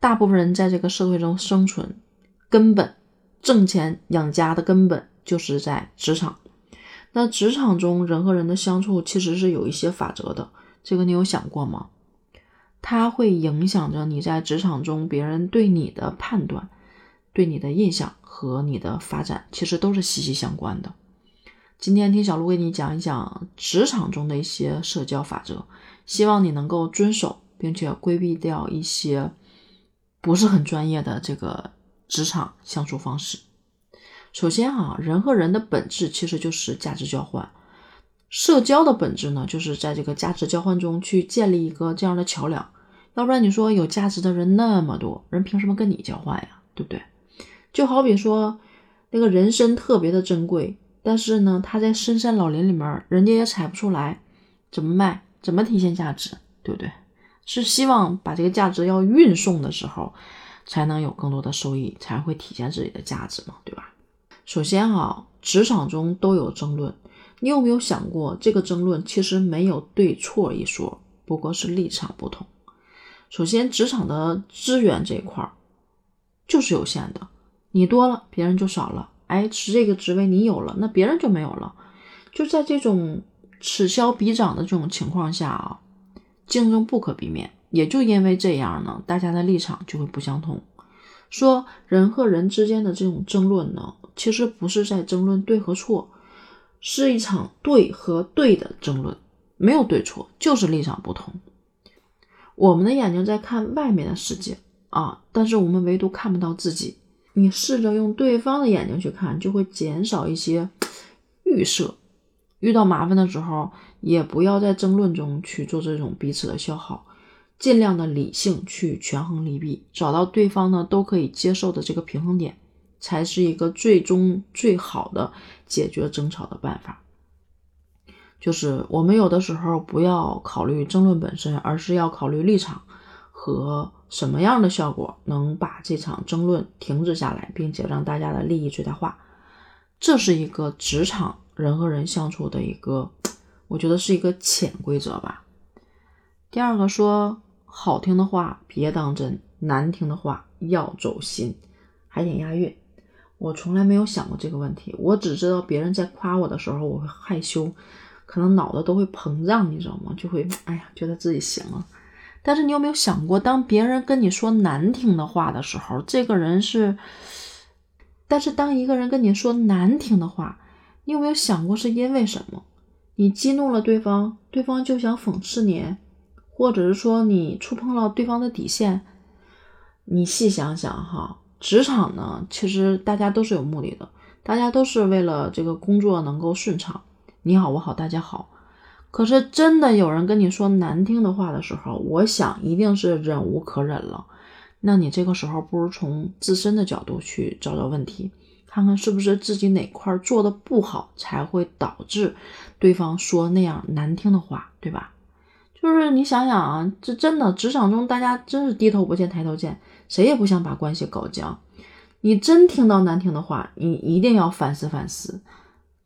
大部分人在这个社会中生存，根本挣钱养家的根本就是在职场。那职场中人和人的相处其实是有一些法则的，这个你有想过吗？它会影响着你在职场中别人对你的判断、对你的印象和你的发展，其实都是息息相关的。今天听小鹿为你讲一讲职场中的一些社交法则，希望你能够遵守，并且规避掉一些不是很专业的这个职场相处方式。首先啊，人和人的本质其实就是价值交换。社交的本质呢，就是在这个价值交换中去建立一个这样的桥梁。要不然你说有价值的人那么多人，凭什么跟你交换呀？对不对？就好比说那个人参特别的珍贵，但是呢，他在深山老林里面，人家也采不出来，怎么卖？怎么体现价值？对不对？是希望把这个价值要运送的时候，才能有更多的收益，才会体现自己的价值嘛，对吧？首先啊，职场中都有争论，你有没有想过，这个争论其实没有对错一说，不过是立场不同。首先，职场的资源这一块儿就是有限的，你多了，别人就少了。哎，是这个职位你有了，那别人就没有了。就在这种此消彼长的这种情况下啊，竞争不可避免。也就因为这样呢，大家的立场就会不相同。说人和人之间的这种争论呢。其实不是在争论对和错，是一场对和对的争论，没有对错，就是立场不同。我们的眼睛在看外面的世界啊，但是我们唯独看不到自己。你试着用对方的眼睛去看，就会减少一些预设。遇到麻烦的时候，也不要在争论中去做这种彼此的消耗，尽量的理性去权衡利弊，找到对方呢都可以接受的这个平衡点。才是一个最终最好的解决争吵的办法。就是我们有的时候不要考虑争论本身，而是要考虑立场和什么样的效果能把这场争论停止下来，并且让大家的利益最大化。这是一个职场人和人相处的一个，我觉得是一个潜规则吧。第二个说好听的话别当真，难听的话要走心，还挺押韵。我从来没有想过这个问题，我只知道别人在夸我的时候，我会害羞，可能脑子都会膨胀，你知道吗？就会哎呀，觉得自己行了。但是你有没有想过，当别人跟你说难听的话的时候，这个人是……但是当一个人跟你说难听的话，你有没有想过是因为什么？你激怒了对方，对方就想讽刺你，或者是说你触碰了对方的底线？你细想想哈。职场呢，其实大家都是有目的的，大家都是为了这个工作能够顺畅，你好我好大家好。可是真的有人跟你说难听的话的时候，我想一定是忍无可忍了。那你这个时候不如从自身的角度去找找问题，看看是不是自己哪块做的不好，才会导致对方说那样难听的话，对吧？就是你想想啊，这真的职场中大家真是低头不见抬头见，谁也不想把关系搞僵。你真听到难听的话，你一定要反思反思，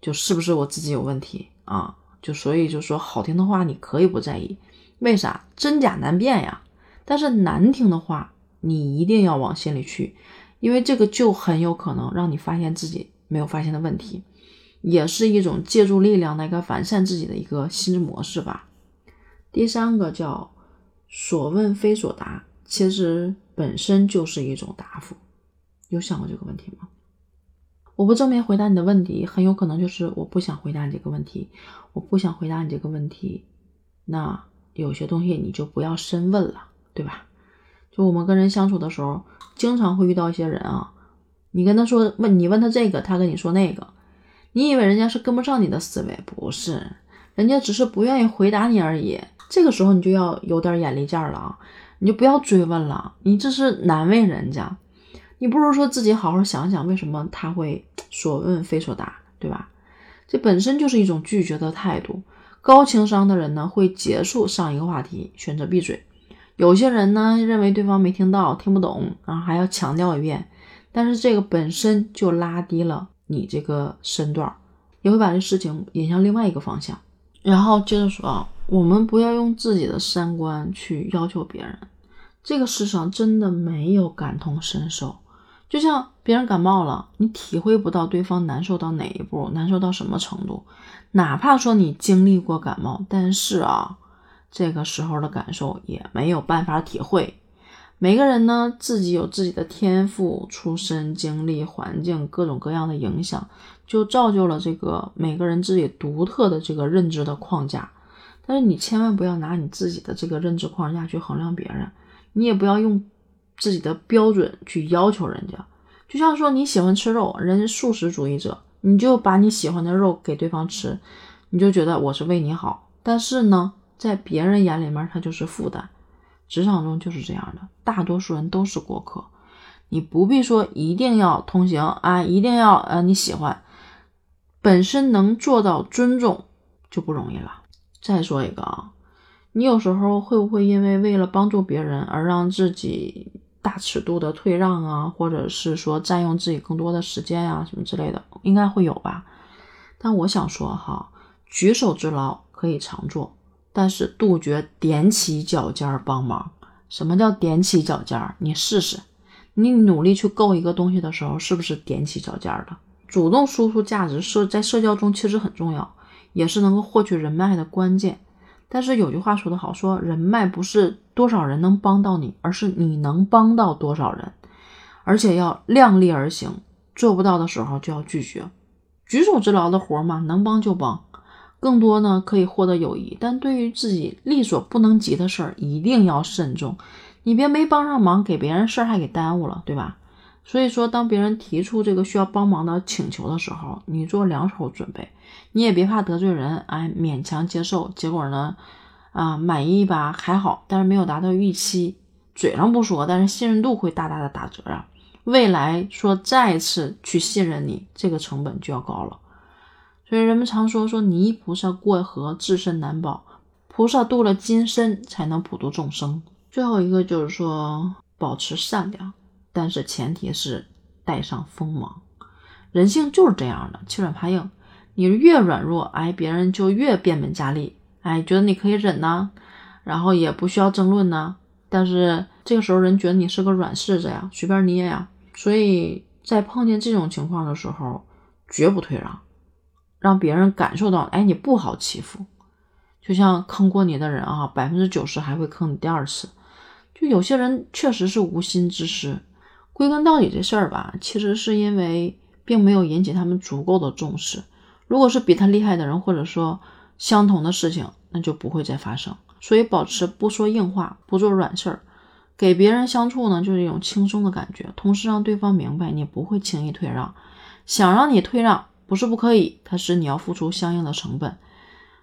就是不是我自己有问题啊？就所以就说好听的话你可以不在意，为啥？真假难辨呀。但是难听的话你一定要往心里去，因为这个就很有可能让你发现自己没有发现的问题，也是一种借助力量来个完善自己的一个心智模式吧。第三个叫所问非所答，其实本身就是一种答复。有想过这个问题吗？我不正面回答你的问题，很有可能就是我不想回答你这个问题。我不想回答你这个问题，那有些东西你就不要深问了，对吧？就我们跟人相处的时候，经常会遇到一些人啊，你跟他说问你问他这个，他跟你说那个，你以为人家是跟不上你的思维，不是，人家只是不愿意回答你而已。这个时候你就要有点眼力见了啊！你就不要追问了，你这是难为人家。你不如说自己好好想想，为什么他会所问非所答，对吧？这本身就是一种拒绝的态度。高情商的人呢，会结束上一个话题，选择闭嘴。有些人呢，认为对方没听到、听不懂，然后还要强调一遍，但是这个本身就拉低了你这个身段，也会把这事情引向另外一个方向。然后接着说啊。我们不要用自己的三观去要求别人，这个世上真的没有感同身受。就像别人感冒了，你体会不到对方难受到哪一步，难受到什么程度。哪怕说你经历过感冒，但是啊，这个时候的感受也没有办法体会。每个人呢，自己有自己的天赋、出身、经历、环境各种各样的影响，就造就了这个每个人自己独特的这个认知的框架。但是你千万不要拿你自己的这个认知框架去衡量别人，你也不要用自己的标准去要求人家。就像说你喜欢吃肉，人家素食主义者，你就把你喜欢的肉给对方吃，你就觉得我是为你好。但是呢，在别人眼里面，他就是负担。职场中就是这样的，大多数人都是过客，你不必说一定要同行啊，一定要呃你喜欢，本身能做到尊重就不容易了。再说一个啊，你有时候会不会因为为了帮助别人而让自己大尺度的退让啊，或者是说占用自己更多的时间呀什么之类的，应该会有吧？但我想说哈，举手之劳可以常做。但是杜绝踮起脚尖儿帮忙。什么叫踮起脚尖儿？你试试，你努力去够一个东西的时候，是不是踮起脚尖儿的？主动输出价值社在社交中其实很重要，也是能够获取人脉的关键。但是有句话说得好，说人脉不是多少人能帮到你，而是你能帮到多少人，而且要量力而行。做不到的时候就要拒绝。举手之劳的活嘛，能帮就帮。更多呢可以获得友谊，但对于自己力所不能及的事儿，一定要慎重。你别没帮上忙，给别人事儿还给耽误了，对吧？所以说，当别人提出这个需要帮忙的请求的时候，你做两手准备，你也别怕得罪人，哎，勉强接受。结果呢，啊，满意吧还好，但是没有达到预期，嘴上不说，但是信任度会大大的打折啊。未来说再次去信任你，这个成本就要高了。所以人们常说说泥菩萨过河自身难保，菩萨渡了金身才能普度众生。最后一个就是说保持善良，但是前提是带上锋芒。人性就是这样的，欺软怕硬。你越软弱，哎，别人就越变本加厉，哎，觉得你可以忍呢，然后也不需要争论呢。但是这个时候人觉得你是个软柿子呀，随便捏呀。所以在碰见这种情况的时候，绝不退让。让别人感受到，哎，你不好欺负，就像坑过你的人啊，百分之九十还会坑你第二次。就有些人确实是无心之失，归根到底这事儿吧，其实是因为并没有引起他们足够的重视。如果是比他厉害的人，或者说相同的事情，那就不会再发生。所以保持不说硬话，不做软事儿，给别人相处呢，就是一种轻松的感觉，同时让对方明白你不会轻易退让，想让你退让。不是不可以，它是你要付出相应的成本，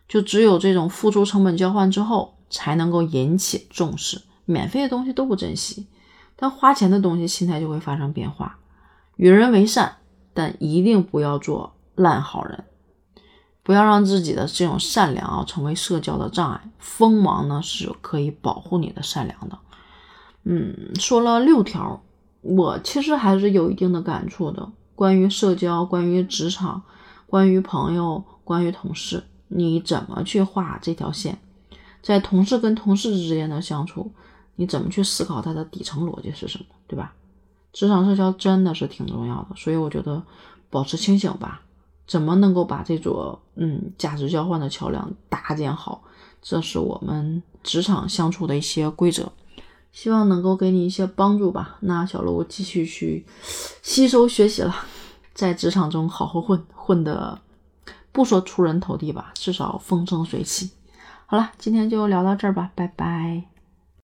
就只有这种付出成本交换之后，才能够引起重视。免费的东西都不珍惜，但花钱的东西心态就会发生变化。与人为善，但一定不要做烂好人，不要让自己的这种善良啊成为社交的障碍。锋芒呢是可以保护你的善良的。嗯，说了六条，我其实还是有一定的感触的。关于社交，关于职场，关于朋友，关于同事，你怎么去画这条线？在同事跟同事之间的相处，你怎么去思考它的底层逻辑是什么？对吧？职场社交真的是挺重要的，所以我觉得保持清醒吧。怎么能够把这座嗯价值交换的桥梁搭建好？这是我们职场相处的一些规则。希望能够给你一些帮助吧。那小鹿继续去吸收学习了，在职场中好好混，混的不说出人头地吧，至少风生水起。好了，今天就聊到这儿吧，拜拜。